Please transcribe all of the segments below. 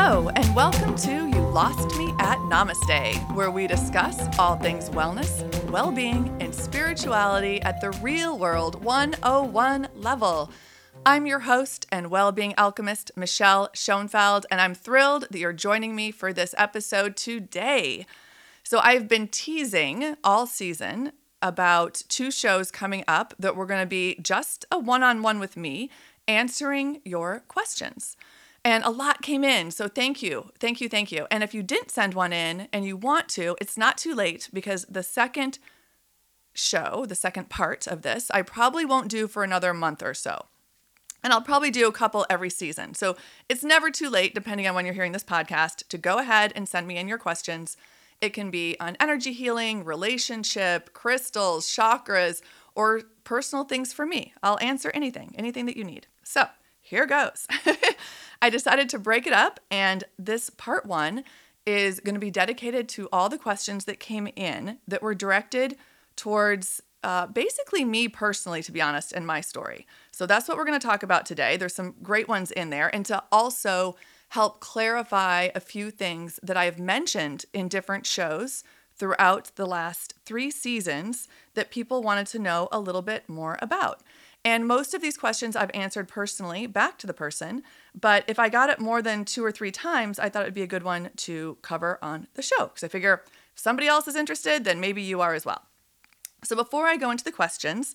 Hello, and welcome to You Lost Me at Namaste, where we discuss all things wellness, well being, and spirituality at the real world 101 level. I'm your host and well being alchemist, Michelle Schoenfeld, and I'm thrilled that you're joining me for this episode today. So, I've been teasing all season about two shows coming up that we're going to be just a one on one with me answering your questions. And a lot came in. So thank you. Thank you. Thank you. And if you didn't send one in and you want to, it's not too late because the second show, the second part of this, I probably won't do for another month or so. And I'll probably do a couple every season. So it's never too late, depending on when you're hearing this podcast, to go ahead and send me in your questions. It can be on energy healing, relationship, crystals, chakras, or personal things for me. I'll answer anything, anything that you need. So here goes. I decided to break it up, and this part one is going to be dedicated to all the questions that came in that were directed towards uh, basically me personally, to be honest, and my story. So that's what we're going to talk about today. There's some great ones in there, and to also help clarify a few things that I've mentioned in different shows throughout the last three seasons that people wanted to know a little bit more about. And most of these questions I've answered personally back to the person, but if I got it more than two or three times, I thought it'd be a good one to cover on the show. Because I figure if somebody else is interested, then maybe you are as well. So before I go into the questions,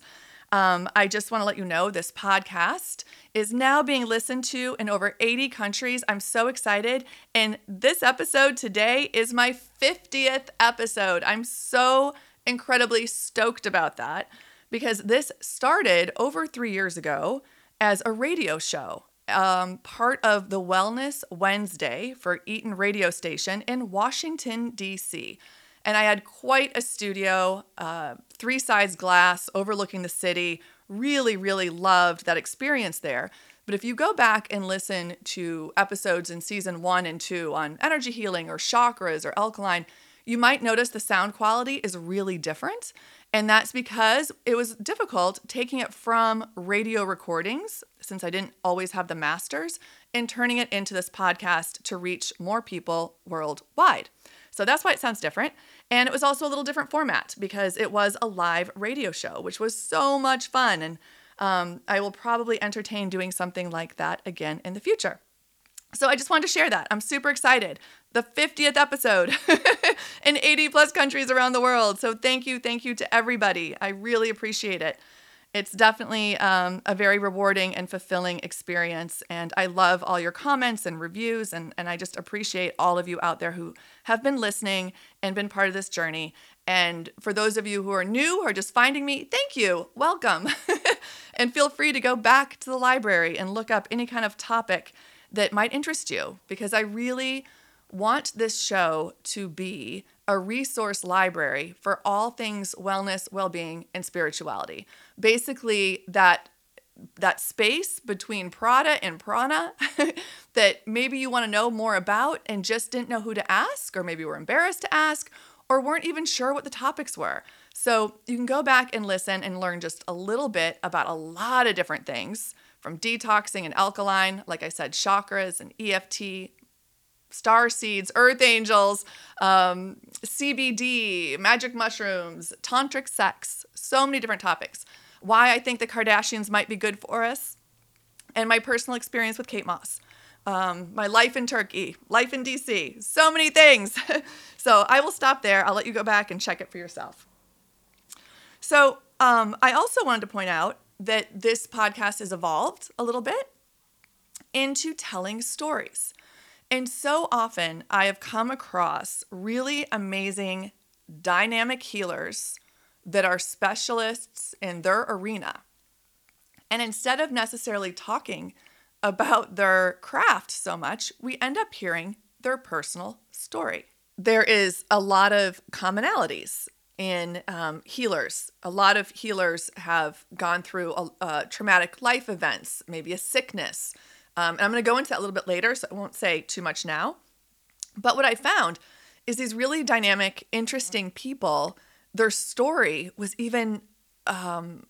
um, I just want to let you know this podcast is now being listened to in over 80 countries. I'm so excited. And this episode today is my 50th episode. I'm so incredibly stoked about that because this started over three years ago as a radio show. Um, part of the Wellness Wednesday for Eaton radio station in Washington, D.C and I had quite a studio, uh, three sides glass overlooking the city. Really, really loved that experience there. But if you go back and listen to episodes in season one and two on energy healing or chakras or alkaline, you might notice the sound quality is really different. And that's because it was difficult taking it from radio recordings, since I didn't always have the masters, and turning it into this podcast to reach more people worldwide. So that's why it sounds different. And it was also a little different format because it was a live radio show, which was so much fun. And um, I will probably entertain doing something like that again in the future. So I just wanted to share that. I'm super excited. The 50th episode in 80 plus countries around the world. So thank you, thank you to everybody. I really appreciate it it's definitely um, a very rewarding and fulfilling experience. And I love all your comments and reviews. And, and I just appreciate all of you out there who have been listening and been part of this journey. And for those of you who are new or just finding me, thank you. Welcome. and feel free to go back to the library and look up any kind of topic that might interest you because I really want this show to be a resource library for all things wellness, well-being, and spirituality. Basically, that that space between prada and prana that maybe you want to know more about and just didn't know who to ask or maybe were embarrassed to ask or weren't even sure what the topics were. So, you can go back and listen and learn just a little bit about a lot of different things from detoxing and alkaline, like I said, chakras and EFT, star seeds, earth angels, um, CBD, magic mushrooms, tantric sex, so many different topics. Why I think the Kardashians might be good for us, and my personal experience with Kate Moss. Um, my life in Turkey, life in DC, so many things. so I will stop there. I'll let you go back and check it for yourself. So um, I also wanted to point out that this podcast has evolved a little bit into telling stories. And so often I have come across really amazing dynamic healers that are specialists in their arena. And instead of necessarily talking about their craft so much, we end up hearing their personal story. There is a lot of commonalities in um, healers. A lot of healers have gone through a, a traumatic life events, maybe a sickness, um, and I'm going to go into that a little bit later, so I won't say too much now. But what I found is these really dynamic, interesting people, their story was even um,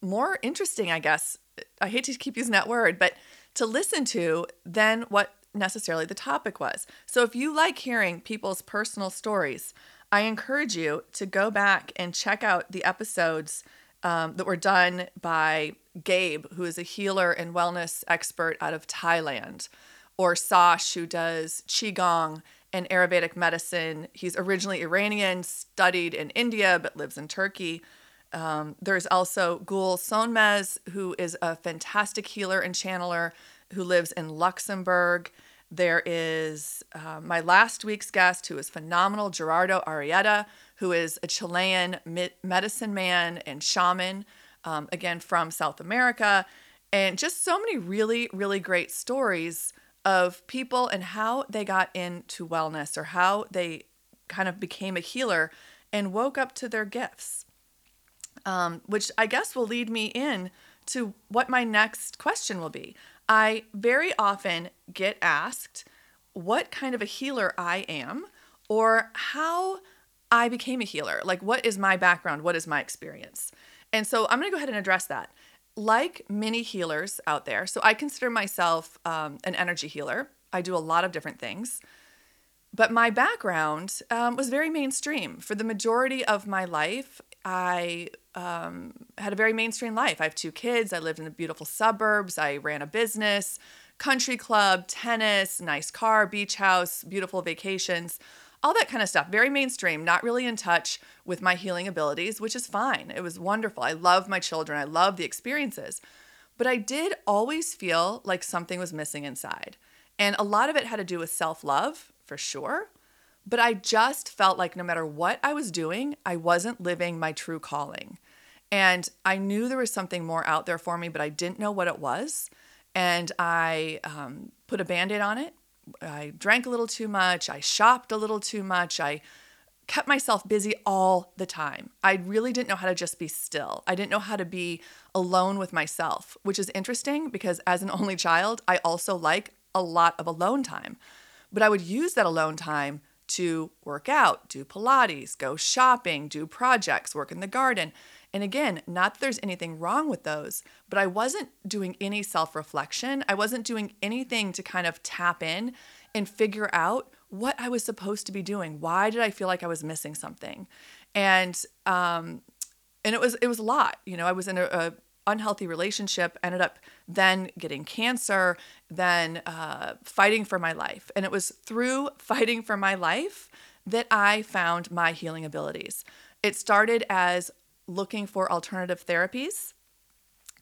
more interesting, I guess. I hate to keep using that word, but to listen to than what necessarily the topic was. So if you like hearing people's personal stories, I encourage you to go back and check out the episodes um, that were done by Gabe, who is a healer and wellness expert out of Thailand, or Sash, who does Qigong and Ayurvedic medicine. He's originally Iranian, studied in India, but lives in Turkey. Um, there's also Gul Sonmez, who is a fantastic healer and channeler who lives in Luxembourg. There is uh, my last week's guest, who is phenomenal, Gerardo Arrieta, who is a Chilean medicine man and shaman, um, again from South America. And just so many really, really great stories of people and how they got into wellness or how they kind of became a healer and woke up to their gifts um, which I guess will lead me in to what my next question will be. I very often get asked what kind of a healer I am or how I became a healer. Like, what is my background? What is my experience? And so I'm going to go ahead and address that. Like many healers out there, so I consider myself um, an energy healer. I do a lot of different things. But my background um, was very mainstream. For the majority of my life, I um, had a very mainstream life. I have two kids. I lived in the beautiful suburbs. I ran a business, country club, tennis, nice car, beach house, beautiful vacations, all that kind of stuff. Very mainstream, not really in touch with my healing abilities, which is fine. It was wonderful. I love my children, I love the experiences. But I did always feel like something was missing inside. And a lot of it had to do with self love, for sure. But I just felt like no matter what I was doing, I wasn't living my true calling. And I knew there was something more out there for me, but I didn't know what it was. And I um, put a band aid on it. I drank a little too much. I shopped a little too much. I kept myself busy all the time. I really didn't know how to just be still. I didn't know how to be alone with myself, which is interesting because as an only child, I also like a lot of alone time. But I would use that alone time to work out, do Pilates, go shopping, do projects, work in the garden. And again, not that there's anything wrong with those, but I wasn't doing any self reflection. I wasn't doing anything to kind of tap in and figure out what I was supposed to be doing. Why did I feel like I was missing something? And um, and it was it was a lot. You know, I was in a, a unhealthy relationship, ended up then getting cancer, then uh, fighting for my life. And it was through fighting for my life that I found my healing abilities. It started as looking for alternative therapies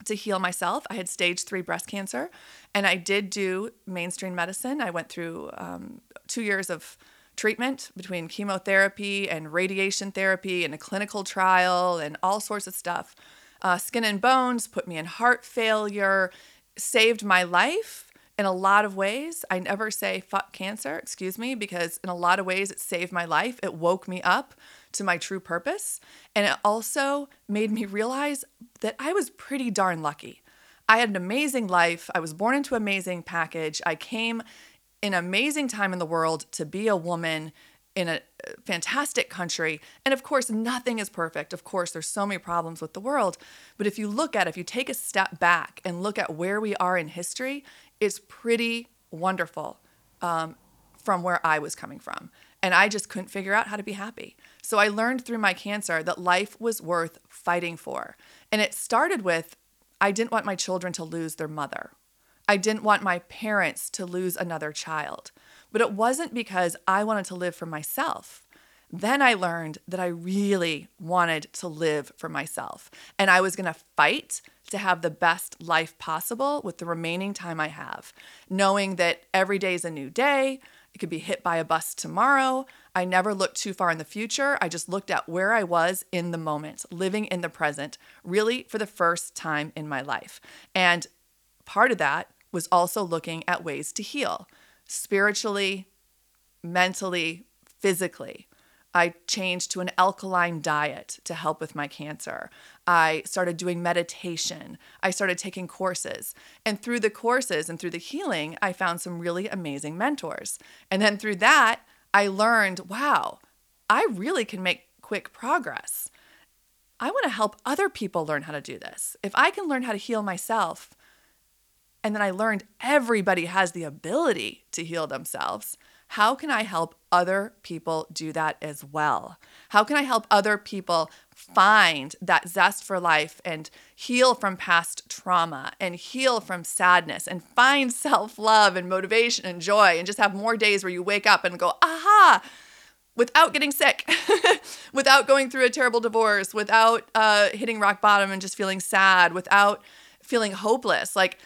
to heal myself. I had stage three breast cancer, and I did do mainstream medicine. I went through um, two years of treatment between chemotherapy and radiation therapy and a clinical trial and all sorts of stuff. Uh, skin and bones put me in heart failure, saved my life in a lot of ways. I never say fuck cancer, excuse me, because in a lot of ways it saved my life. It woke me up to my true purpose. And it also made me realize that I was pretty darn lucky. I had an amazing life. I was born into an amazing package. I came in amazing time in the world to be a woman in a uh, fantastic country. And of course, nothing is perfect. Of course, there's so many problems with the world. But if you look at, if you take a step back and look at where we are in history, it's pretty wonderful um, from where I was coming from. And I just couldn't figure out how to be happy. So I learned through my cancer that life was worth fighting for. And it started with I didn't want my children to lose their mother. I didn't want my parents to lose another child. But it wasn't because I wanted to live for myself. Then I learned that I really wanted to live for myself. And I was going to fight to have the best life possible with the remaining time I have, knowing that every day is a new day. It could be hit by a bus tomorrow. I never looked too far in the future. I just looked at where I was in the moment, living in the present, really for the first time in my life. And part of that was also looking at ways to heal spiritually, mentally, physically. I changed to an alkaline diet to help with my cancer. I started doing meditation. I started taking courses. And through the courses and through the healing, I found some really amazing mentors. And then through that, I learned wow, I really can make quick progress. I want to help other people learn how to do this. If I can learn how to heal myself, And then I learned everybody has the ability to heal themselves. How can I help other people do that as well? How can I help other people find that zest for life and heal from past trauma and heal from sadness and find self love and motivation and joy and just have more days where you wake up and go, aha, without getting sick, without going through a terrible divorce, without uh, hitting rock bottom and just feeling sad, without feeling hopeless. Like,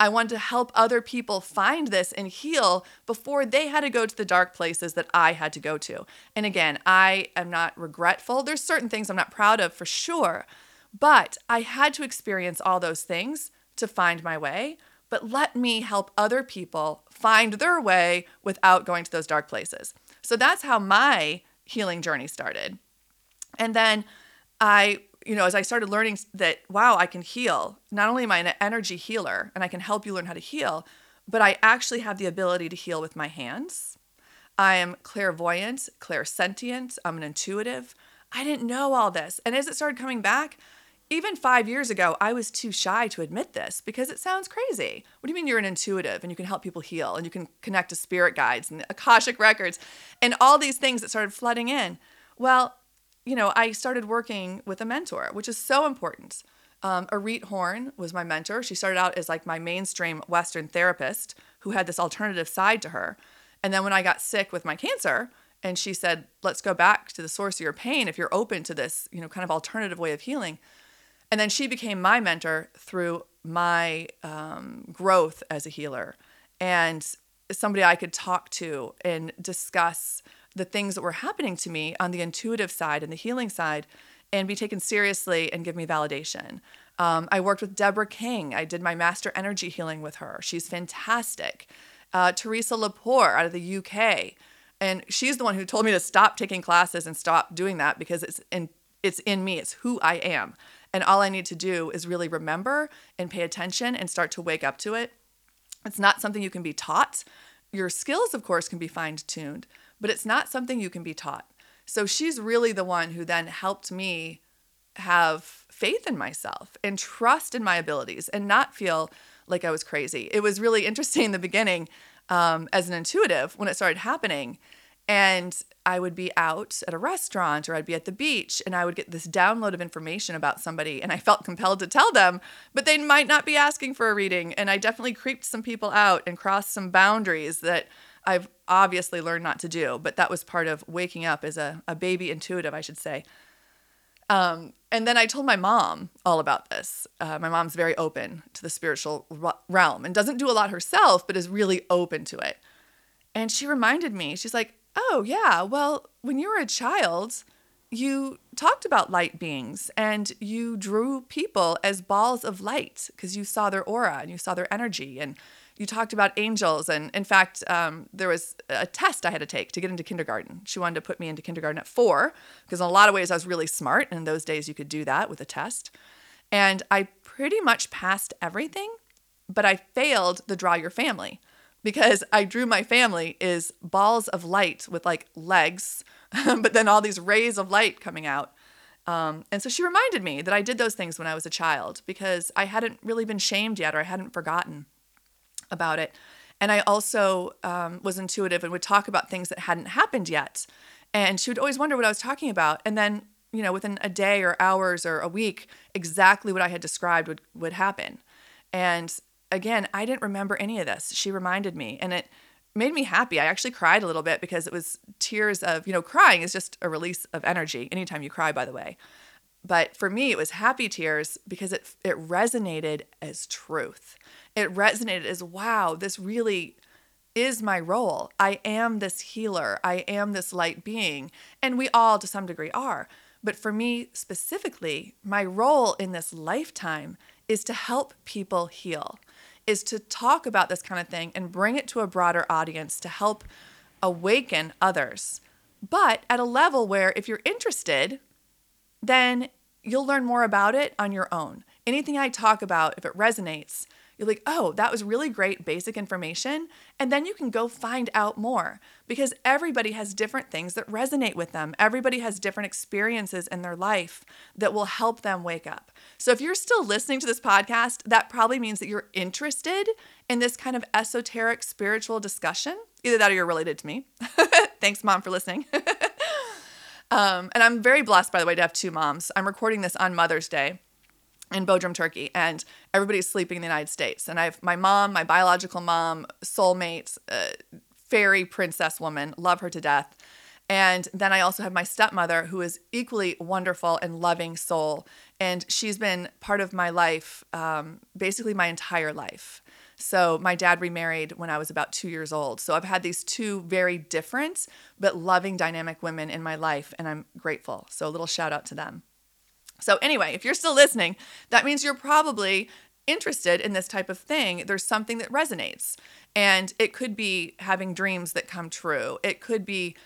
I wanted to help other people find this and heal before they had to go to the dark places that I had to go to. And again, I am not regretful. There's certain things I'm not proud of for sure, but I had to experience all those things to find my way. But let me help other people find their way without going to those dark places. So that's how my healing journey started. And then I, you know, as I started learning that, wow, I can heal, not only am I an energy healer and I can help you learn how to heal, but I actually have the ability to heal with my hands. I am clairvoyant, clairsentient, I'm an intuitive. I didn't know all this. And as it started coming back, even five years ago, I was too shy to admit this because it sounds crazy. What do you mean you're an intuitive and you can help people heal and you can connect to spirit guides and Akashic records and all these things that started flooding in? Well, you know, I started working with a mentor, which is so important. Um, Irit Horn was my mentor. She started out as like my mainstream Western therapist who had this alternative side to her. And then when I got sick with my cancer, and she said, let's go back to the source of your pain if you're open to this, you know, kind of alternative way of healing. And then she became my mentor through my um, growth as a healer and somebody I could talk to and discuss the things that were happening to me on the intuitive side and the healing side and be taken seriously and give me validation. Um, I worked with Deborah King. I did my master energy healing with her. She's fantastic. Uh, Teresa Lepore out of the UK. And she's the one who told me to stop taking classes and stop doing that because it's in, it's in me, it's who I am. And all I need to do is really remember and pay attention and start to wake up to it. It's not something you can be taught. Your skills, of course, can be fine tuned, but it's not something you can be taught. So she's really the one who then helped me have faith in myself and trust in my abilities and not feel like I was crazy. It was really interesting in the beginning um, as an intuitive when it started happening. And I would be out at a restaurant or I'd be at the beach and I would get this download of information about somebody and I felt compelled to tell them, but they might not be asking for a reading. And I definitely creeped some people out and crossed some boundaries that I've obviously learned not to do, but that was part of waking up as a, a baby intuitive, I should say. Um, and then I told my mom all about this. Uh, my mom's very open to the spiritual realm and doesn't do a lot herself, but is really open to it. And she reminded me, she's like, Oh, yeah. Well, when you were a child, you talked about light beings and you drew people as balls of light because you saw their aura and you saw their energy and you talked about angels and in fact um, there was a test i had to take to get into kindergarten. She wanted to put me into kindergarten at four because in a lot of ways i was really smart and in those days you could do that with a test. And i pretty much passed everything but i failed the draw your family because I drew my family is balls of light with like legs, but then all these rays of light coming out. Um, and so she reminded me that I did those things when I was a child because I hadn't really been shamed yet or I hadn't forgotten about it. And I also um, was intuitive and would talk about things that hadn't happened yet. And she would always wonder what I was talking about. And then, you know, within a day or hours or a week, exactly what I had described would, would happen. And again, I didn't remember any of this. She reminded me, and it made me happy. I actually cried a little bit because it was tears of, you know, crying is just a release of energy anytime you cry, by the way. But for me, it was happy tears because it, it resonated as truth. It resonated as, wow, this really is my role. I am this healer. I am this light being. And we all, to some degree, are. But for me specifically, my role in this lifetime is to help people heal is to talk about this kind of thing and bring it to a broader audience to help awaken others. But at a level where if you're interested, then you'll learn more about it on your own. Anything I talk about, if it resonates, You're like, oh, that was really great basic information. And then you can go find out more because everybody has different things that resonate with them. Everybody has different experiences in their life that will help them wake up. So if you're still listening to this podcast, that probably means that you're interested in this kind of esoteric spiritual discussion. Either that or you're related to me. Thanks, mom, for listening. um, and I'm very blessed, by the way, to have two moms. I'm recording this on Mother's Day in Bodrum, Turkey, and everybody's sleeping in the United States. And I have my mom, my biological mom, soulmate, uh, fairy princess woman, love her to death. And then I also have my stepmother, who is equally wonderful and loving soul. And she's been part of my life, um, basically my entire life. So my dad remarried when I was about two years old. So I've had these two very different but loving dynamic women in my life, and I'm grateful. So a little shout out to them. So, anyway, if you're still listening, that means you're probably interested in this type of thing. There's something that resonates. And it could be having dreams that come true, it could be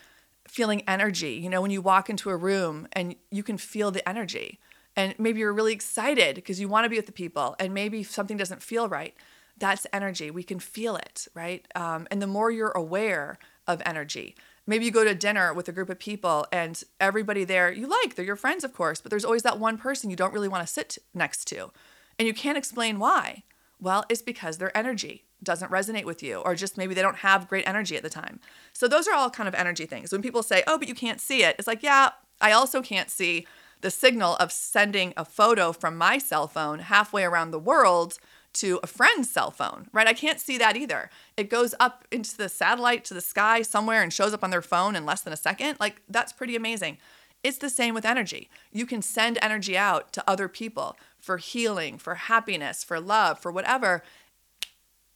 feeling energy. You know, when you walk into a room and you can feel the energy, and maybe you're really excited because you want to be with the people, and maybe something doesn't feel right. That's energy. We can feel it, right? Um, and the more you're aware of energy, maybe you go to dinner with a group of people and everybody there you like, they're your friends, of course, but there's always that one person you don't really want to sit next to. And you can't explain why. Well, it's because their energy doesn't resonate with you, or just maybe they don't have great energy at the time. So, those are all kind of energy things. When people say, oh, but you can't see it, it's like, yeah, I also can't see the signal of sending a photo from my cell phone halfway around the world to a friend's cell phone, right? I can't see that either. It goes up into the satellite to the sky somewhere and shows up on their phone in less than a second. Like, that's pretty amazing. It's the same with energy. You can send energy out to other people for healing, for happiness, for love, for whatever,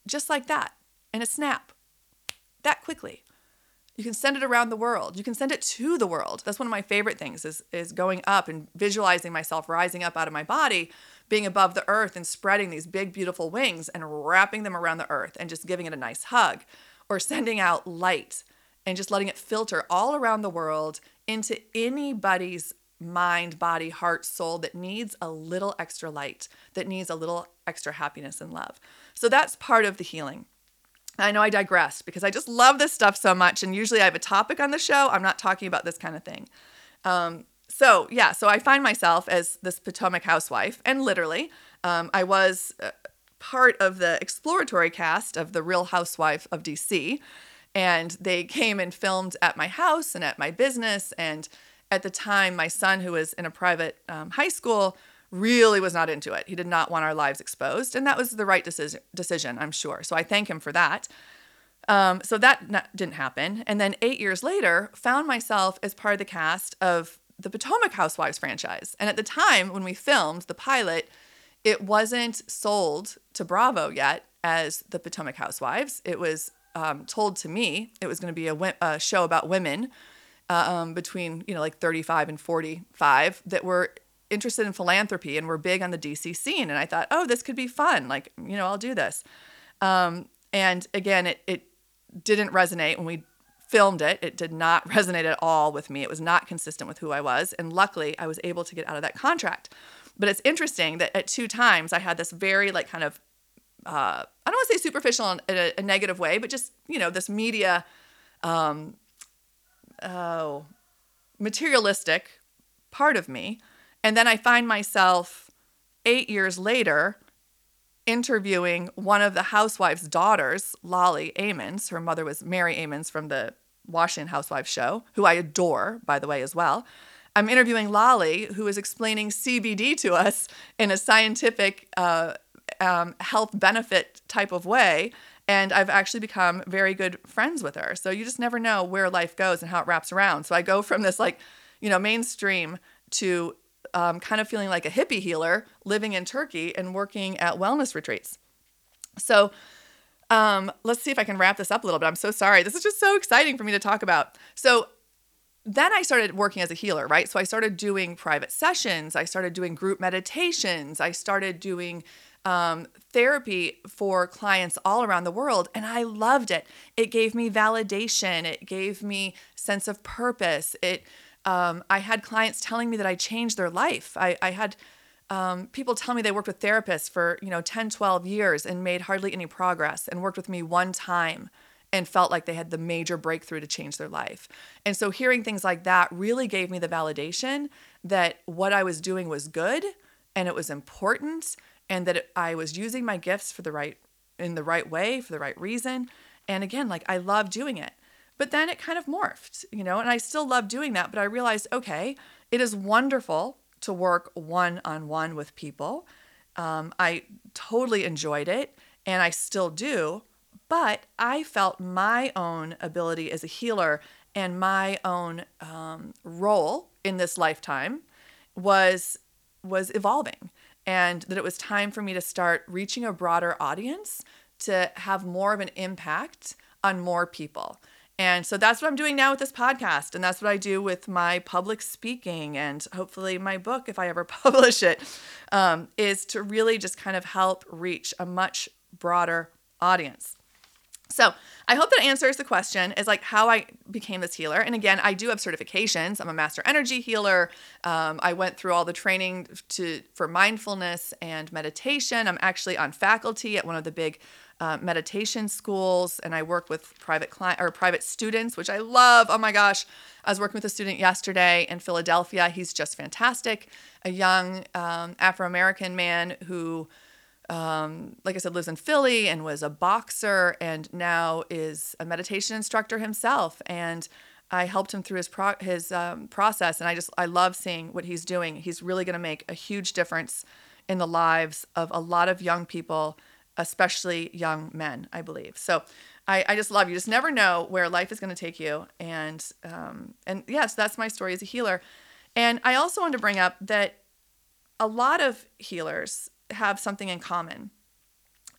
just like that in a snap, that quickly. You can send it around the world. You can send it to the world. That's one of my favorite things is, is going up and visualizing myself rising up out of my body being above the earth and spreading these big, beautiful wings and wrapping them around the earth and just giving it a nice hug, or sending out light and just letting it filter all around the world into anybody's mind, body, heart, soul that needs a little extra light, that needs a little extra happiness and love. So that's part of the healing. I know I digressed because I just love this stuff so much. And usually I have a topic on the show. I'm not talking about this kind of thing. Um, so yeah, so I find myself as this Potomac housewife, and literally, um, I was uh, part of the exploratory cast of The Real Housewife of DC, and they came and filmed at my house and at my business. And at the time, my son, who was in a private um, high school, really was not into it. He did not want our lives exposed, and that was the right decision, decision I'm sure. So I thank him for that. Um, so that not, didn't happen. And then eight years later, found myself as part of the cast of the Potomac Housewives franchise. And at the time when we filmed the pilot, it wasn't sold to Bravo yet as the Potomac Housewives. It was um, told to me it was going to be a, a, show about women uh, um, between you know like 35 and 45 that were interested in philanthropy and were big on the DC scene. And I thought, oh, this could be fun. Like you know, I'll do this. Um, and again, it it didn't resonate when we filmed it. It did not resonate at all with me. It was not consistent with who I was. And luckily, I was able to get out of that contract. But it's interesting that at two times I had this very, like, kind of, uh, I don't want to say superficial in a, a, negative way, but just, you know, this media, um, oh, materialistic part of me. And then I find myself eight years later interviewing one of the housewife's daughters, Lolly Amons. Her mother was Mary Amons from the Washington Housewives show, who I adore, by the way, as well. I'm interviewing Lolly, who is explaining CBD to us in a scientific uh, um, health benefit type of way. And I've actually become very good friends with her. So you just never know where life goes and how it wraps around. So I go from this, like, you know, mainstream to um, kind of feeling like a hippie healer living in Turkey and working at wellness retreats. So um, let's see if I can wrap this up a little bit. I'm so sorry. This is just so exciting for me to talk about. So then I started working as a healer, right? So I started doing private sessions. I started doing group meditations. I started doing um, therapy for clients all around the world, and I loved it. It gave me validation. It gave me sense of purpose. It. Um, I had clients telling me that I changed their life. I, I had um, people tell me they worked with therapists for you know 10 12 years and made hardly any progress and worked with me one time and felt like they had the major breakthrough to change their life. And so hearing things like that really gave me the validation that what i was doing was good and it was important and that i was using my gifts for the right in the right way for the right reason. And again like i love doing it but then it kind of morphed you know and i still love doing that but i realized okay it is wonderful to work one on one with people. Um, I totally enjoyed it and I still do, but I felt my own ability as a healer and my own um, role in this lifetime was was evolving and that it was time for me to start reaching a broader audience to have more of an impact on more people. And so that's what I'm doing now with this podcast. And that's what I do with my public speaking and hopefully my book, if I ever publish it, um, is to really just kind of help reach a much broader audience. So I hope that answers the question is like how I became this healer. And again, I do have certifications. I'm a master energy healer. Um, I went through all the training to for mindfulness and meditation. I'm actually on faculty at one of the big uh, meditation schools, and I work with private client or private students, which I love. Oh my gosh, I was working with a student yesterday in Philadelphia. He's just fantastic. A young um, Afro American man who, um, like I said, lives in Philly and was a boxer, and now is a meditation instructor himself. And I helped him through his pro- his um, process, and I just I love seeing what he's doing. He's really going to make a huge difference in the lives of a lot of young people especially young men, I believe. So I, I just love you. Just never know where life is going to take you. And um, and yes, that's my story as a healer. And I also want to bring up that a lot of healers have something in common,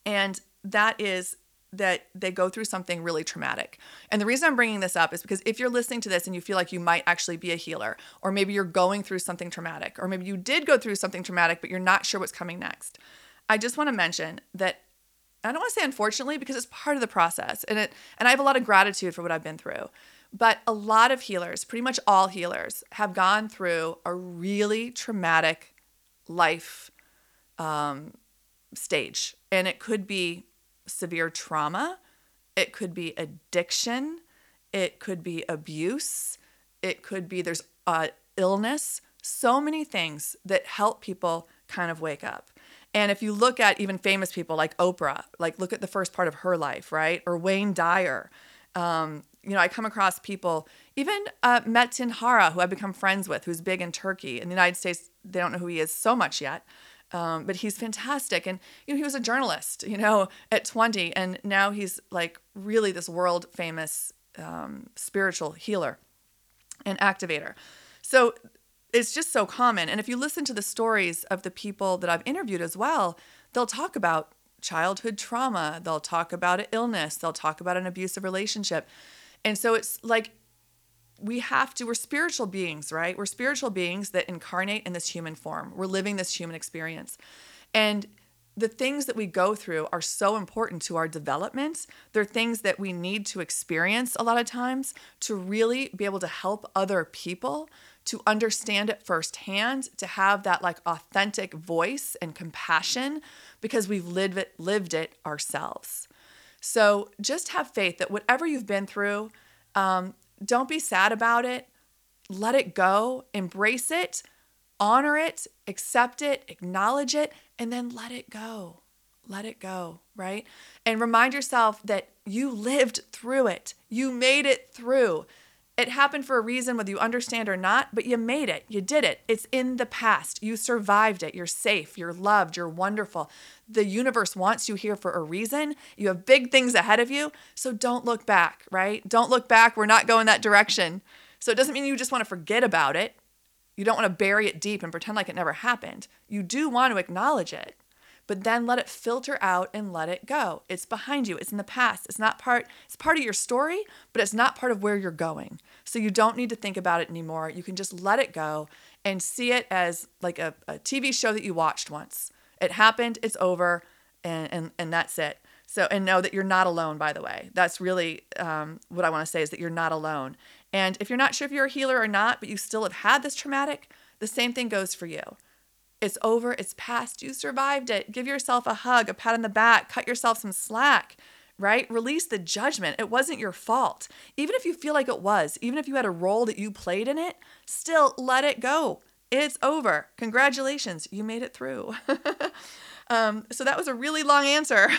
and that is that they go through something really traumatic. And the reason I'm bringing this up is because if you're listening to this and you feel like you might actually be a healer, or maybe you're going through something traumatic, or maybe you did go through something traumatic, but you're not sure what's coming next, I just want to mention that I don't want to say unfortunately because it's part of the process and it and I have a lot of gratitude for what I've been through. But a lot of healers, pretty much all healers, have gone through a really traumatic life um, stage. And it could be severe trauma, it could be addiction, it could be abuse, it could be there's uh, illness, so many things that help people kind of wake up. And if you look at even famous people like Oprah, like look at the first part of her life, right? Or Wayne Dyer. Um, you know, I come across people, even uh, Metin Hara, who I've become friends with, who's big in Turkey. In the United States, they don't know who he is so much yet. Um, but he's fantastic. And, you know, he was a journalist, you know, at 20. And now he's like really this world famous um, spiritual healer and activator. So it's just so common. And if you listen to the stories of the people that I've interviewed as well, they'll talk about childhood trauma, they'll talk about an illness, they'll talk about an abusive relationship. And so it's like we have to, we're spiritual beings, right? We're spiritual beings that incarnate in this human form. We're living this human experience. And the things that we go through are so important to our development. They're things that we need to experience a lot of times to really be able to help other people to understand it firsthand, to have that like authentic voice and compassion because we've lived it, lived it ourselves. So just have faith that whatever you've been through, um, don't be sad about it. Let it go, embrace it, honor it, accept it, acknowledge it, and then let it go. Let it go, right? And remind yourself that you lived through it, you made it through. It happened for a reason, whether you understand or not, but you made it. You did it. It's in the past. You survived it. You're safe. You're loved. You're wonderful. The universe wants you here for a reason. You have big things ahead of you. So don't look back, right? Don't look back. We're not going that direction. So it doesn't mean you just want to forget about it. You don't want to bury it deep and pretend like it never happened. You do want to acknowledge it but then let it filter out and let it go. It's behind you, it's in the past. It's not part it's part of your story, but it's not part of where you're going. So you don't need to think about it anymore. You can just let it go and see it as like a, a TV show that you watched once. It happened, it's over, and and, and that's it. So, and know that you're not alone, by the way. That's really um, what I want to say is that you're not alone. And if you're not sure if you're a healer or not, but you still have had this traumatic, the same thing goes for you It's over. It's past. You survived it. Give yourself a hug, a pat on the back, cut yourself some slack, right? Release the judgment. It wasn't your fault. Even if you feel like it was, even if you had a role that you played in it, still let it go. It's over. Congratulations. You made it through. um, so that was a really long answer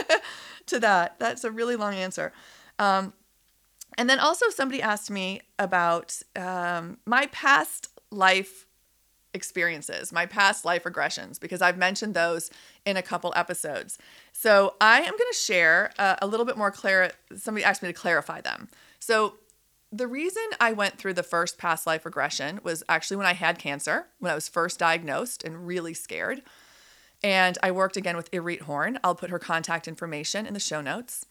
to that. That's a really long answer. Um, and then also, somebody asked me about um, my past life experiences, my past life regressions, because I've mentioned those in a couple episodes. So I am going to share uh, a little bit more clear. Somebody asked me to clarify them. So the reason I went through the first past life regression was actually when I had cancer, when I was first diagnosed and really scared. And I worked again with Irit Horn. I'll put her contact information in the show notes.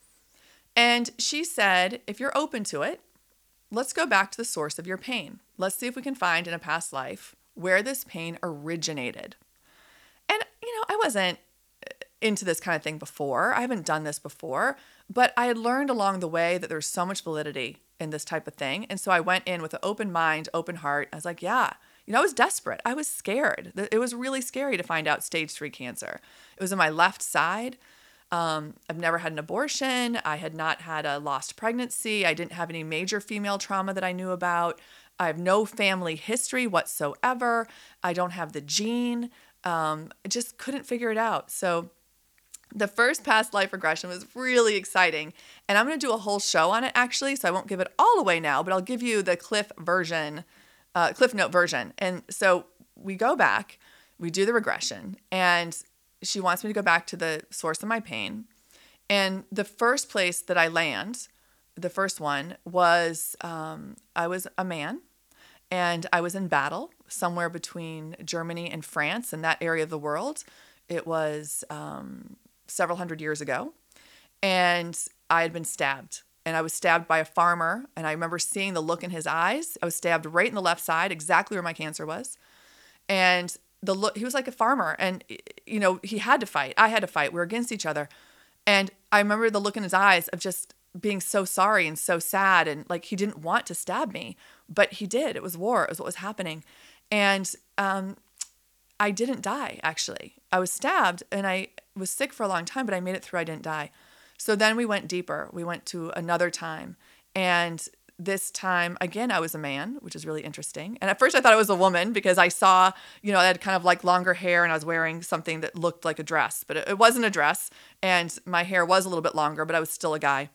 And she said, if you're open to it, let's go back to the source of your pain. Let's see if we can find in a past life where this pain originated. And, you know, I wasn't into this kind of thing before. I haven't done this before, but I had learned along the way that there's so much validity in this type of thing. And so I went in with an open mind, open heart. I was like, yeah, you know, I was desperate. I was scared. It was really scary to find out stage three cancer. It was on my left side. Um, I've never had an abortion. I had not had a lost pregnancy. I didn't have any major female trauma that I knew about. I have no family history whatsoever. I don't have the gene. Um, I just couldn't figure it out. So, the first past life regression was really exciting. And I'm going to do a whole show on it actually. So, I won't give it all away now, but I'll give you the Cliff version, uh, Cliff Note version. And so, we go back, we do the regression, and she wants me to go back to the source of my pain. And the first place that I land, the first one, was um, I was a man and I was in battle somewhere between Germany and France in that area of the world. It was um, several hundred years ago. And I had been stabbed. And I was stabbed by a farmer. And I remember seeing the look in his eyes. I was stabbed right in the left side, exactly where my cancer was. And the look he was like a farmer and you know he had to fight i had to fight we were against each other and i remember the look in his eyes of just being so sorry and so sad and like he didn't want to stab me but he did. It was war it was what was happening. And um, i didn't die actually. I was stabbed and i was sick for a long time but i made it through i didn't die. So then we went deeper. We went to another time. And this time again i was a man which is really interesting. And at first i thought it was a woman because i saw you know i had kind of like longer hair and i was wearing something that looked like a dress but it wasn't a dress. And my hair was a little bit longer but i was still a guy.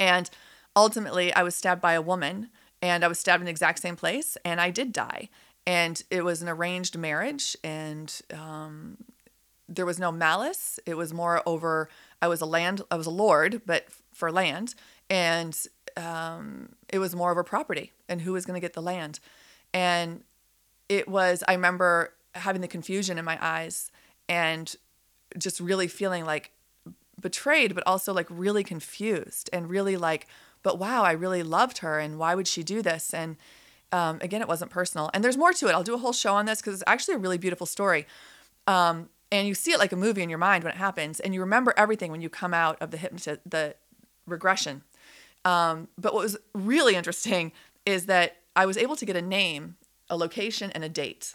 And ultimately i was stabbed by a woman and i was stabbed in the exact same place and i did die and it was an arranged marriage and um, there was no malice it was more over i was a land i was a lord but for land and um, it was more of a property and who was going to get the land. And it was, I remember having the confusion in my eyes and just really feeling like betrayed, but also like really confused and really like, but wow, I really loved her and why would she do this? And um, again, it wasn't personal. And there's more to it. I'll do a whole show on this because it's actually a really beautiful story. Um, and you see it like a movie in your mind when it happens, and you remember everything when you come out of the hypnotist, the regression. Um, but what was really interesting is that I was able to get a name, a location, and a date.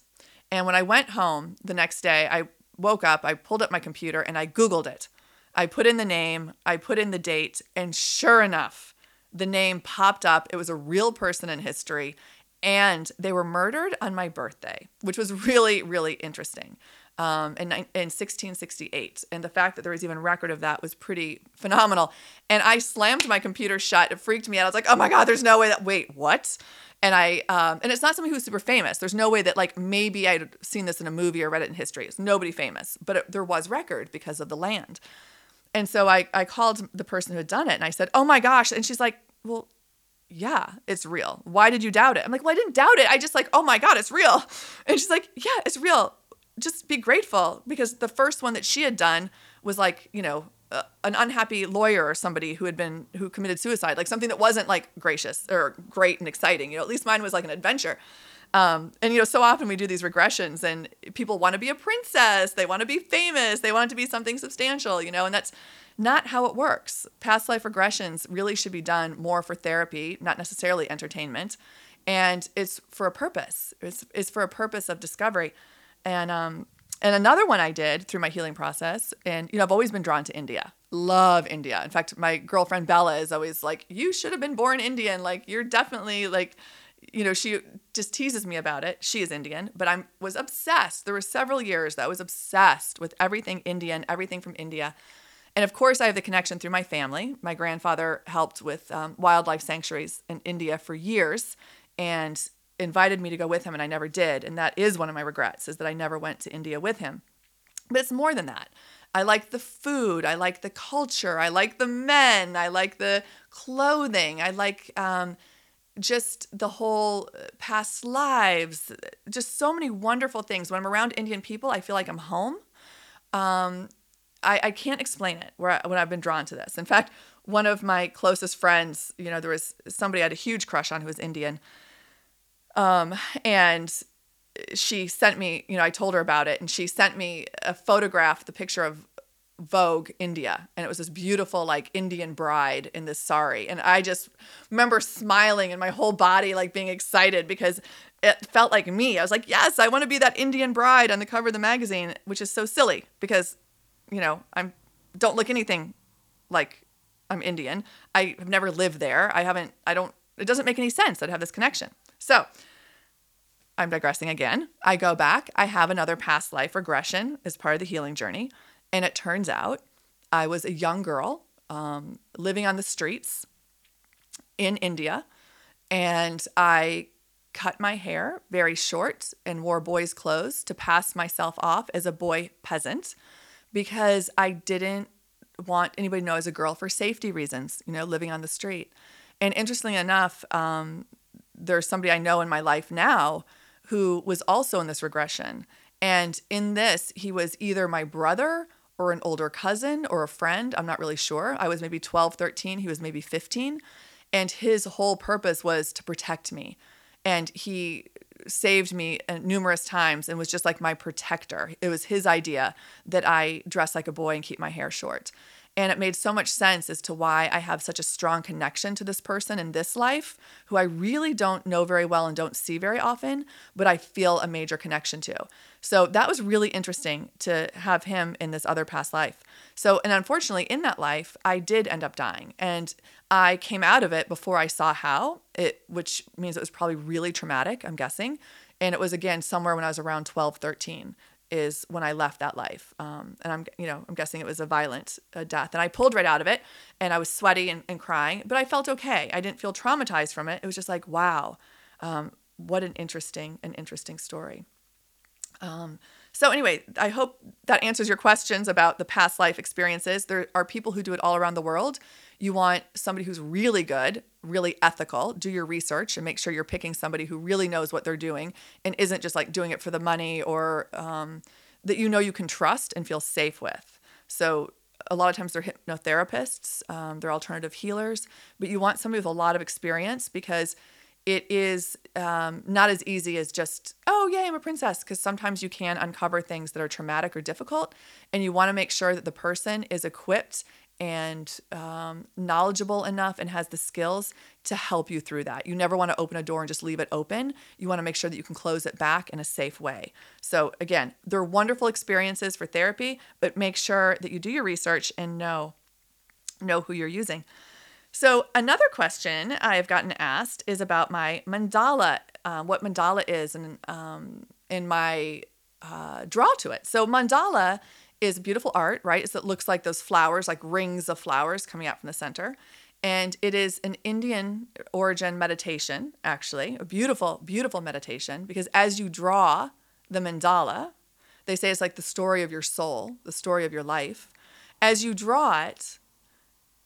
And when I went home the next day, I woke up, I pulled up my computer, and I Googled it. I put in the name, I put in the date, and sure enough, the name popped up. It was a real person in history, and they were murdered on my birthday, which was really, really interesting um, in, in 1668. And the fact that there was even record of that was pretty phenomenal. And I slammed my computer shut. It freaked me out. I was like, oh my God, there's no way that, wait, what? And I, um, and it's not somebody who's super famous. There's no way that like maybe I'd seen this in a movie or read it in history. It's nobody famous, but it, there was record because of the land. And so I, I called the person who had done it and I said, oh my gosh. And she's like, well, yeah, it's real. Why did you doubt it? I'm like, well, I didn't doubt it. I just like, oh my God, it's real. And she's like, yeah, it's real just be grateful because the first one that she had done was like, you know, uh, an unhappy lawyer or somebody who had been who committed suicide, like something that wasn't like gracious or great and exciting. You know, at least mine was like an adventure. Um, and you know, so often we do these regressions, and people want to be a princess, they want to be famous, they want to be something substantial, you know, and that's not how it works. Past life regressions really should be done more for therapy, not necessarily entertainment, and it's for a purpose. It's, it's for a purpose of discovery. And um, and another one I did through my healing process, and you know, I've always been drawn to India. Love India. In fact, my girlfriend Bella is always like, "You should have been born Indian. Like, you're definitely like." You know, she just teases me about it. She is Indian, but I was obsessed. There were several years that I was obsessed with everything Indian, everything from India. And of course, I have the connection through my family. My grandfather helped with um, wildlife sanctuaries in India for years and invited me to go with him, and I never did. And that is one of my regrets, is that I never went to India with him. But it's more than that. I like the food. I like the culture. I like the men. I like the clothing. I like um, just the whole uh, past lives. Just so many wonderful things. When I'm around Indian people, I feel like I'm home. Um, I, I can't explain it where I, when I've been drawn to this. In fact, one of my closest friends, you know, there was somebody I had a huge crush on who was Indian. Um, and she sent me, you know, I told her about it and she sent me a photograph, the picture of Vogue India. And it was this beautiful, like Indian bride in this sari. And I just remember smiling and my whole body like being excited because it felt like me. I was like, yes, I want to be that Indian bride on the cover of the magazine, which is so silly because, you know, I'm don't look anything like I'm Indian. I have never lived there. I haven't, I don't, it doesn't make any sense that I have this connection. So I'm digressing again. I go back. I have another past life regression as part of the healing journey. And it turns out I was a young girl um, living on the streets in India. And I cut my hair very short and wore boys' clothes to pass myself off as a boy peasant because I didn't want anybody to know as a girl for safety reasons, you know, living on the street. And interestingly enough, um, there's somebody I know in my life now who was also in this regression. And in this, he was either my brother or an older cousin or a friend. I'm not really sure. I was maybe 12, 13. He was maybe 15. And his whole purpose was to protect me. And he saved me uh, numerous times and was just like my protector. It was his idea that I dress like a boy and keep my hair short. And it made so much sense as to why I have such a strong connection to this person in this life, who I really don't know very well and don't see very often, but I feel a major connection to. So that was really interesting to have him in this other past life. So, and unfortunately, in that life, I did end up dying. And I came out of it before I saw how, it, which means it was probably really traumatic, I'm guessing. And it was again somewhere when I was around 12, 13 is when I left that life. Um, and I'm, you know, I'm guessing it was a violent uh, death. And I pulled right out of it and I was sweaty and, and, crying, but I felt okay. I didn't feel traumatized from it. It was just like, wow, um, what an interesting, an interesting story. Um, so anyway, I hope that answers your questions about the past life experiences. There are people who do it all around the world. You want somebody who's really good, really ethical. Do your research and make sure you're picking somebody who really knows what they're doing and isn't just like doing it for the money or um, that you know you can trust and feel safe with. So a lot of times they're hypnotherapists, um, they're alternative healers, but you want somebody with a lot of experience because it is um, not as easy as just, oh, yay, I'm a princess, because sometimes you can uncover things that are traumatic or difficult. And you want to make sure that the person is equipped and um, knowledgeable enough and has the skills to help you through that. You never want to open a door and just leave it open. You want to make sure that you can close it back in a safe way. So, again, they're wonderful experiences for therapy, but make sure that you do your research and know know who you're using. So, another question I've gotten asked is about my mandala, uh, what mandala is, and um, in my uh, draw to it. So, mandala is beautiful art, right? It looks like those flowers, like rings of flowers coming out from the center. And it is an Indian origin meditation, actually, a beautiful, beautiful meditation, because as you draw the mandala, they say it's like the story of your soul, the story of your life. As you draw it,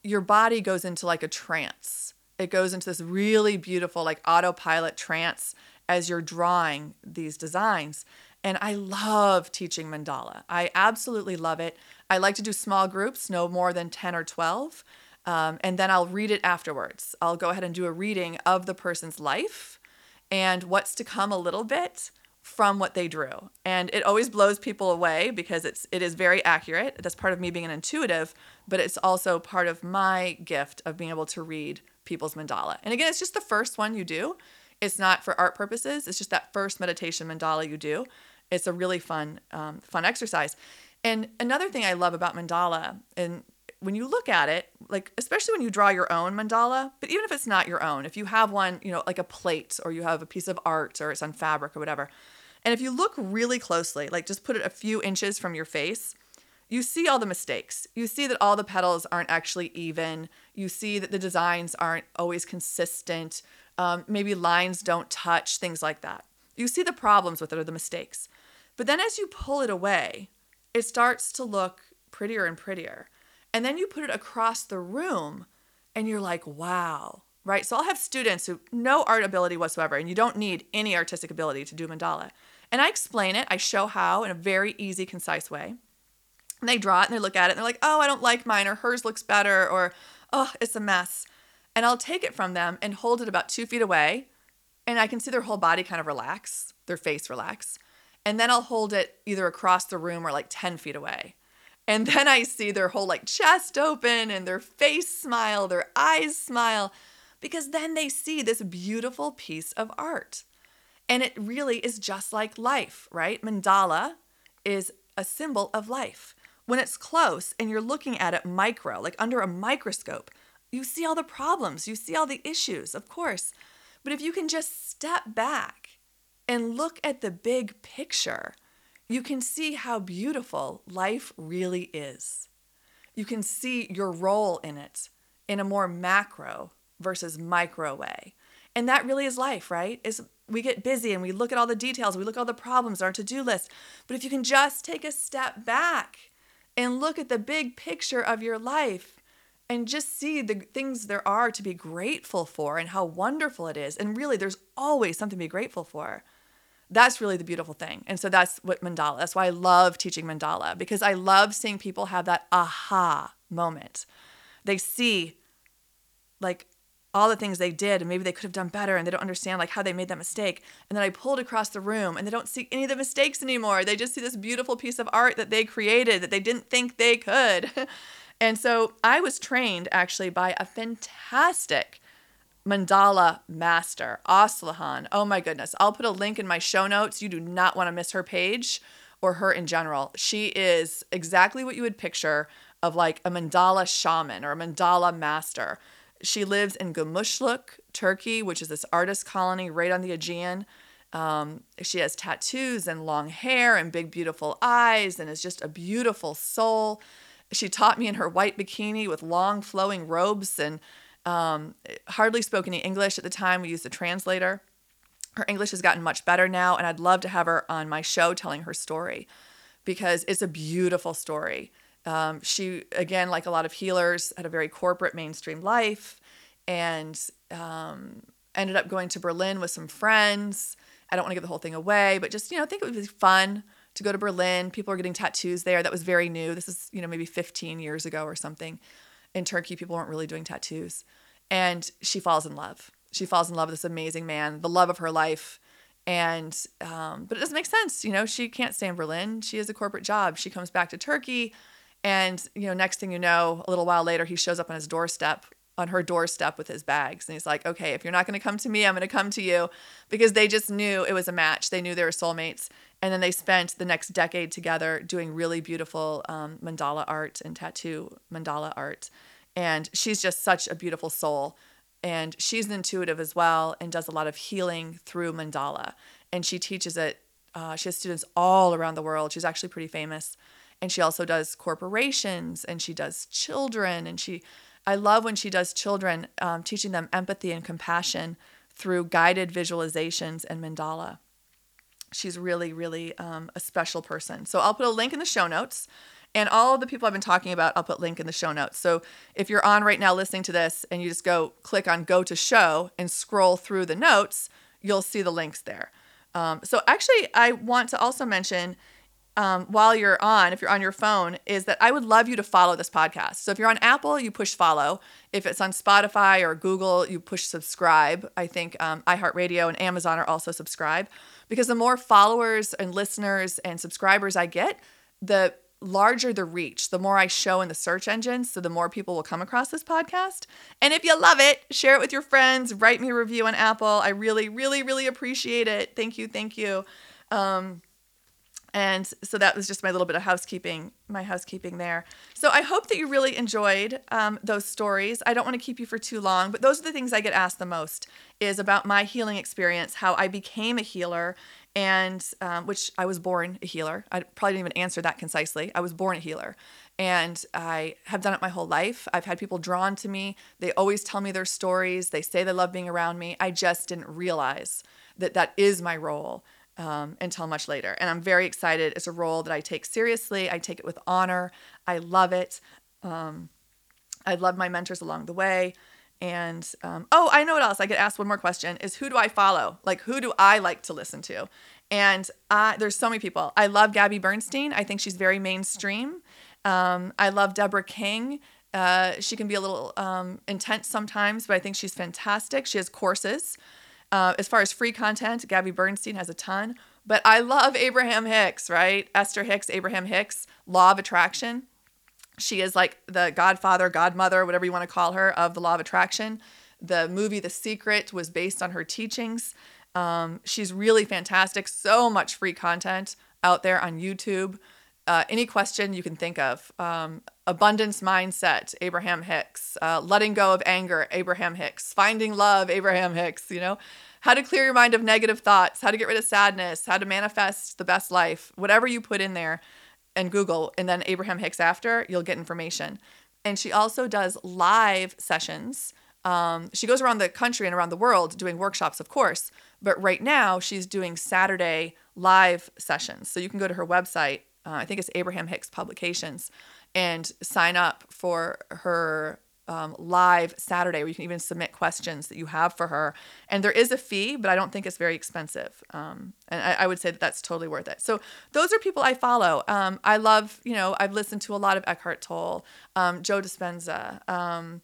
your body goes into like a trance. It goes into this really beautiful, like autopilot trance as you're drawing these designs. And I love teaching mandala. I absolutely love it. I like to do small groups, no more than 10 or 12. Um, and then I'll read it afterwards. I'll go ahead and do a reading of the person's life and what's to come a little bit from what they drew. And it always blows people away because it's it is very accurate. That's part of me being an intuitive, but it's also part of my gift of being able to read people's mandala. And again, it's just the first one you do. It's not for art purposes. It's just that first meditation mandala you do It's a really fun, um, fun exercise. And another thing I love about mandala, and when you look at it, like especially when you draw your own mandala, but even if it's not your own, if you have one, you know, like a plate or you have a piece of art or it's on fabric or whatever, and if you look really closely, like just put it a few inches from your face, you see all the mistakes. You see that all the petals aren't actually even. You see that the designs aren't always consistent. Um, maybe lines don't touch, things like that. You see the problems with it or the mistakes. But then as you pull it away, it starts to look prettier and prettier. And then you put it across the room and you're like, wow, right? So I'll have students who no art ability whatsoever, and you don't need any artistic ability to do mandala. And I explain it, I show how in a very easy, concise way. And they draw it and they look at it and they're like, oh, I don't like mine, or hers looks better, or oh, it's a mess. And I'll take it from them and hold it about two feet away. And I can see their whole body kind of relax, their face relax. And then I'll hold it either across the room or like 10 feet away. And then I see their whole like chest open and their face smile, their eyes smile, because then they see this beautiful piece of art. And it really is just like life, right? Mandala is a symbol of life. When it's close and you're looking at it micro, like under a microscope, you see all the problems, you see all the issues, of course. But if you can just step back and look at the big picture, you can see how beautiful life really is. You can see your role in it in a more macro versus micro way. And that really is life, right? Is we get busy and we look at all the details, we look at all the problems, our to-do list. But if you can just take a step back and look at the big picture of your life and just see the things there are to be grateful for and how wonderful it is. And really there's always something to be grateful for that's really the beautiful thing. And so that's what mandala, that's why I love teaching mandala because I love seeing people have that aha moment. They see like all the things they did and maybe they could have done better and they don't understand like how they made that mistake. And then I pulled across the room and they don't see any of the mistakes anymore. They just see this beautiful piece of art that they created that they didn't think they could. and so I was trained actually by a fantastic mandala master, Aslihan. Oh my goodness. I'll put a link in my show notes. You do not want to miss her page or her in general. She is exactly what you would picture of like a mandala shaman or a mandala master. She lives in Gümüşlük, Turkey, which is this artist colony right on the Aegean. Um, she has tattoos and long hair and big, beautiful eyes and is just a beautiful soul. She taught me in her white bikini with long flowing robes and um, hardly spoke any English at the time. We used a translator. Her English has gotten much better now, and I'd love to have her on my show telling her story because it's a beautiful story. Um, she, again, like a lot of healers, had a very corporate mainstream life and um, ended up going to Berlin with some friends. I don't want to give the whole thing away, but just, you know, I think it would be fun to go to Berlin. People are getting tattoos there. That was very new. This is, you know, maybe 15 years ago or something in Turkey, people weren't really doing tattoos. And she falls in love. She falls in love with this amazing man, the love of her life. And, um, but it doesn't make sense. You know, she can't stay in Berlin. She has a corporate job. She comes back to Turkey. And, you know, next thing you know, a little while later, he shows up on his doorstep, on her doorstep with his bags. And he's like, okay, if you're not going to come to me, I'm going to come to you because they just knew it was a match. They knew they were soulmates. And then they spent the next decade together doing really beautiful um, mandala art and tattoo mandala art. And she's just such a beautiful soul. And she's an intuitive as well and does a lot of healing through mandala. And she teaches it, uh, she has students all around the world. She's actually pretty famous. And she also does corporations and she does children. And she, I love when she does children, um, teaching them empathy and compassion through guided visualizations and mandala she's really, really um, a special person. So I'll put a link in the show notes. And all the people I've been talking about, I'll put link in the show notes. So if you're on right now listening to this and you just go click on go to show and scroll through the notes, you'll see the links there. Um, so actually, I want to also mention um, while you're on, if you're on your phone, is that I would love you to follow this podcast. So if you're on Apple, you push follow. If it's on Spotify or Google, you push subscribe. I think um, iHeartRadio and Amazon are also subscribe because the more followers and listeners and subscribers I get, the larger the reach, the more I show in the search engines, so the more people will come across this podcast. And if you love it, share it with your friends, write me a review on Apple. I really, really, really appreciate it. Thank you, thank you. Um, And so that was just my little bit of housekeeping, my housekeeping there. So I hope that you really enjoyed um, those stories. I don't want to keep you for too long, but those are the things I get asked the most is about my healing experience, how I became a healer, and um, which I was born a healer. I probably didn't even answer that concisely. I was born a healer, and I have done it my whole life. I've had people drawn to me. They always tell me their stories. They say they love being around me. I just didn't realize that that is my role um, until much later. And I'm very excited. It's a role that I take seriously. I take it with honor. I love it. Um, I love my mentors along the way. And um, oh, I know what else. I get asked one more question: is who do I follow? Like who do I like to listen to? And I, there's so many people. I love Gabby Bernstein. I think she's very mainstream. Um, I love Deborah King. Uh, she can be a little um, intense sometimes, but I think she's fantastic. She has courses. Uh, as far as free content, Gabby Bernstein has a ton. But I love Abraham Hicks, right? Esther Hicks, Abraham Hicks, Law of Attraction. She is like the godfather, godmother, whatever you want to call her, of the Law of Attraction. The movie The Secret was based on her teachings. Um, she's really fantastic. So much free content out there on YouTube. Uh, any question you can think of. Um, abundance mindset, Abraham Hicks. Uh, letting go of anger, Abraham Hicks. Finding love, Abraham Hicks. You know, how to clear your mind of negative thoughts, how to get rid of sadness, how to manifest the best life. Whatever you put in there and Google, and then Abraham Hicks after, you'll get information. And she also does live sessions. Um, she goes around the country and around the world doing workshops, of course, but right now she's doing Saturday live sessions. So you can go to her website uh, I think it's Abraham Hicks Publications, and sign up for her um, live Saturday where you can even submit questions that you have for her. And there is a fee, but I don't think it's very expensive. Um, and I, I, would say that that's totally worth it. So those are people I follow. Um, I love, you know, I've listened to a lot of Eckhart Tolle, um, Joe Dispenza. Um,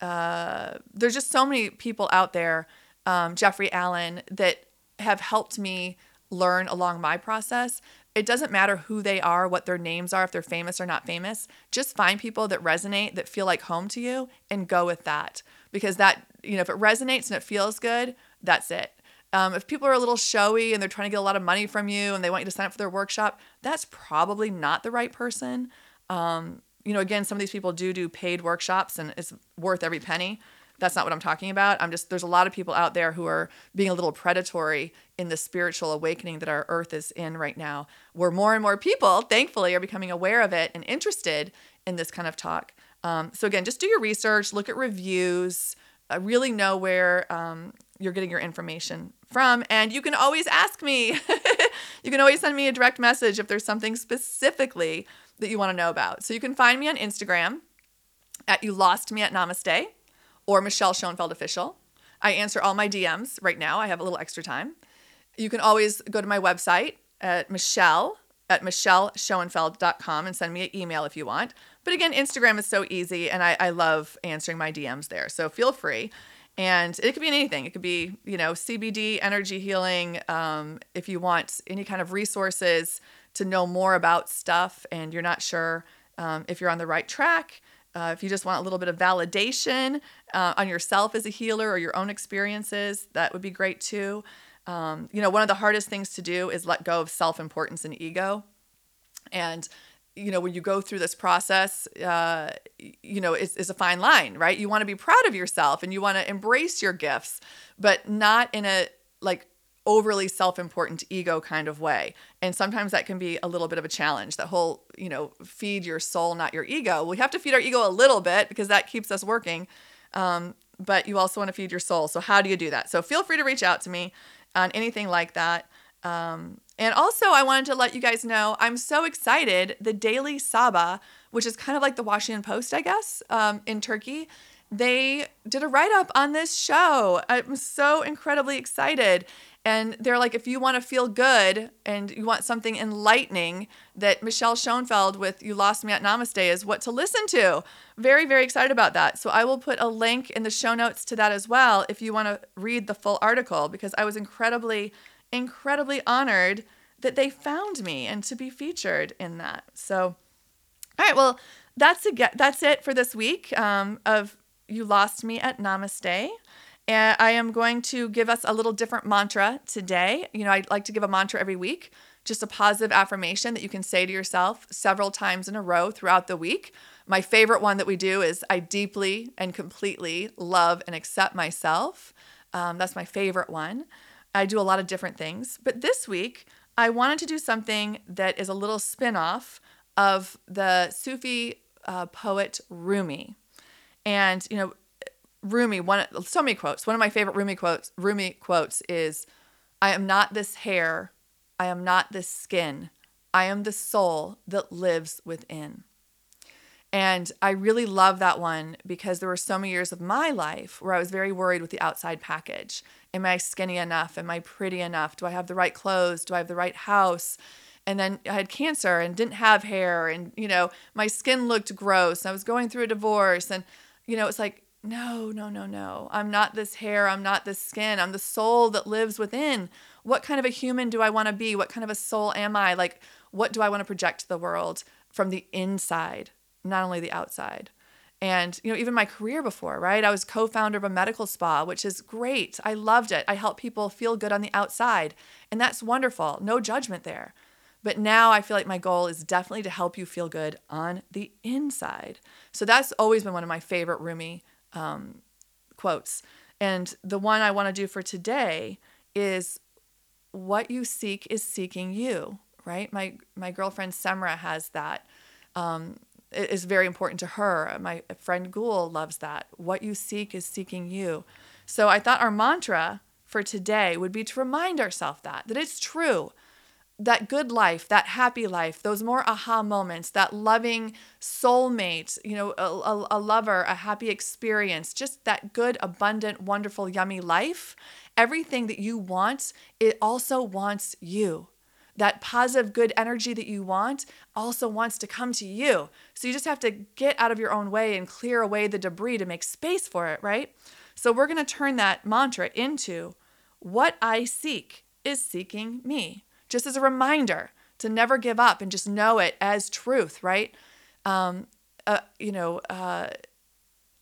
uh, there's just so many people out there, um, Jeffrey Allen, that have helped me learn along my process it doesn't matter who they are, what their names are, if they're famous or not famous. Just find people that resonate, that feel like home to you, and go with that. Because that, you know, if it resonates and it feels good, that's it. Um, if people are a little showy and they're trying to get a lot of money from you and they want you to sign up for their workshop, that's probably not the right person. Um, you know, again, some of these people do do paid workshops and it's worth every penny. That's not what I'm talking about. I'm just, there's a lot of people out there who are being a little predatory in the spiritual awakening that our earth is in right now, where more and more people, thankfully, are becoming aware of it and interested in this kind of talk. Um, so, again, just do your research, look at reviews, uh, really know where um, you're getting your information from. And you can always ask me. you can always send me a direct message if there's something specifically that you want to know about. So, you can find me on Instagram at You Lost Me at Namaste or Michelle Schoenfeld Official. I answer all my DMs right now. I have a little extra time. You can always go to my website at Michelle at michelleschoenfeld.com and send me an email if you want. But again, Instagram is so easy and I, I love answering my DMs there. So feel free. And it could be anything. It could be, you know, CBD, energy healing. Um, if you want any kind of resources to know more about stuff and you're not sure um, if you're on the right track, uh, if you just want a little bit of validation uh, on yourself as a healer or your own experiences, that would be great too. Um, you know, one of the hardest things to do is let go of self importance and ego. And, you know, when you go through this process, uh, you know, it's, it's a fine line, right? You want to be proud of yourself and you want to embrace your gifts, but not in a like overly self-important ego kind of way. And sometimes that can be a little bit of a challenge that whole you know feed your soul not your ego. We have to feed our ego a little bit because that keeps us working um, but you also want to feed your soul. So how do you do that? So feel free to reach out to me on anything like that. Um, and also i wanted to let you guys know i'm so excited the daily sabah which is kind of like the washington post i guess um, in turkey they did a write up on this show. I'm so incredibly excited. And they're like, if you want to feel good and you want something enlightening, that Michelle Schoenfeld with You Lost Me at Namaste is what to listen to. Very, very excited about that. So I will put a link in the show notes to that as well if you want to read the full article because I was incredibly, incredibly honored that they found me and to be featured in that. So, all right, well, that's a, that's it for this week um, of You Lost Me at Namaste. And I am going to give us a little different mantra today. You know, I like to give a mantra every week just a positive affirmation that you can say to yourself several times in a row throughout the week. My favorite one that we do is I deeply and completely love and accept myself. Um, that's my favorite one. I do a lot of different things. But this week, I wanted to do something that is a little spin off of the Sufi uh, poet Rumi. And, you know, Rumi, one so many quotes. One of my favorite Rumi quotes, Rumi quotes is I am not this hair, I am not this skin. I am the soul that lives within. And I really love that one because there were so many years of my life where I was very worried with the outside package. Am I skinny enough? Am I pretty enough? Do I have the right clothes? Do I have the right house? And then I had cancer and didn't have hair. And, you know, my skin looked gross. I was going through a divorce. And, you know, it's like, no, no, no, no. I'm not this hair. I'm not this skin. I'm the soul that lives within. What kind of a human do I want to be? What kind of a soul am I? Like, what do I want to project to the world from the inside? not only the outside. And, you know, even my career before, right? I was co founder of a medical spa, which is great. I loved it. I help people feel good on the outside, and that's wonderful. No judgment there. But now I feel like my goal is definitely to help you feel good on the inside. So that's always been one of my favorite Rumi um, quotes. And the one I want to do for today is what you seek is seeking you, right? My my girlfriend Semra has that. Um, is very important to her. My friend Ghoul loves that. What you seek is seeking you. So I thought our mantra for today would be to remind ourselves that, that it's true. That good life, that happy life, those more aha moments, that loving soulmate, you know, a, a, a lover, a happy experience, just that good, abundant, wonderful, yummy life, everything that you want, it also wants you that positive, good energy that you want also wants to come to you. So you just have to get out of your own way and clear away the debris to make space for it, right? So we're to turn that mantra into what I seek is seeking me, just as a reminder to never give up and just know it as truth, right? Um, uh, you know, uh,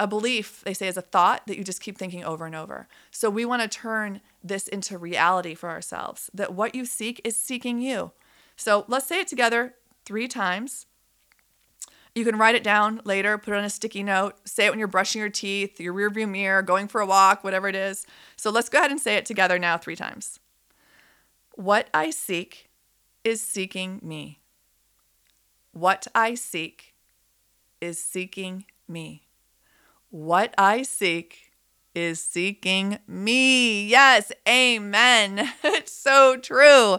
a belief, they say, is a thought that you just keep thinking over and over. So we want to turn this into reality for ourselves that what you seek is seeking you. So let's say it together three times. You can write it down later, put it on a sticky note, say it when you're brushing your teeth, your rearview mirror, going for a walk, whatever it is. So let's go ahead and say it together now three times. What I seek is seeking me. What I seek is seeking me. What I seek is seeking me. Yes, amen. it's so true.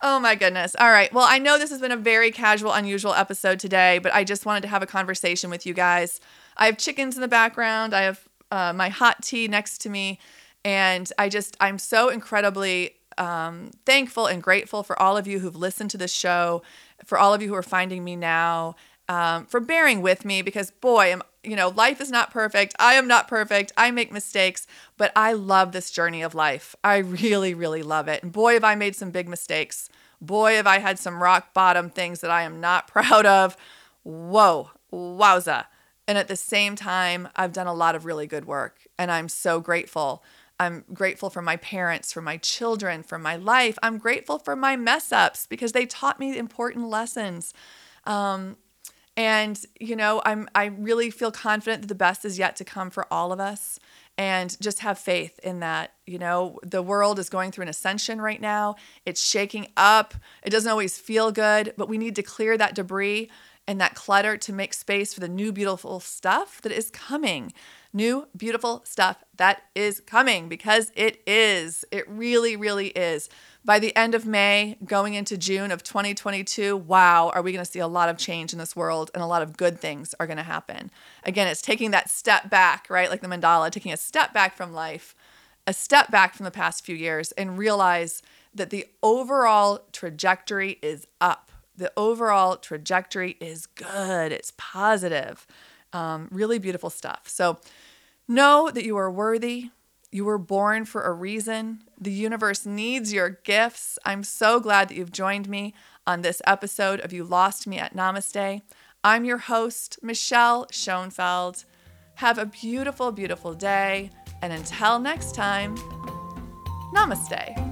Oh my goodness. All right. Well, I know this has been a very casual, unusual episode today, but I just wanted to have a conversation with you guys. I have chickens in the background, I have uh, my hot tea next to me, and I just, I'm so incredibly um, thankful and grateful for all of you who've listened to this show, for all of you who are finding me now, um, for bearing with me because, boy, am you know, life is not perfect. I am not perfect. I make mistakes, but I love this journey of life. I really, really love it. And boy, have I made some big mistakes. Boy, have I had some rock bottom things that I am not proud of. Whoa, wowza. And at the same time, I've done a lot of really good work, and I'm so grateful. I'm grateful for my parents, for my children, for my life. I'm grateful for my mess ups because they taught me important lessons. Um, and you know, I'm I really feel confident that the best is yet to come for all of us and just have faith in that. You know, the world is going through an ascension right now. It's shaking up. It doesn't always feel good, but we need to clear that debris and that clutter to make space for the new beautiful stuff that is coming. New beautiful stuff that is coming because it is. It really, really is by the end of May, going into June of 2022, wow, are we going to see a lot of change in this world and a lot of good things are going to happen. Again, it's taking that step back, right? Like the mandala, taking a step back from life, a step back from the past few years, and realize that the overall trajectory is up. The overall trajectory is good, it's positive. Um, really beautiful stuff. So know that you are worthy you were born for a reason. The universe needs your gifts. I'm so glad that you've joined me on this episode of You Lost Me at Namaste. I'm your host, Michelle Schoenfeld. Have a beautiful, beautiful day. And until next time, namaste.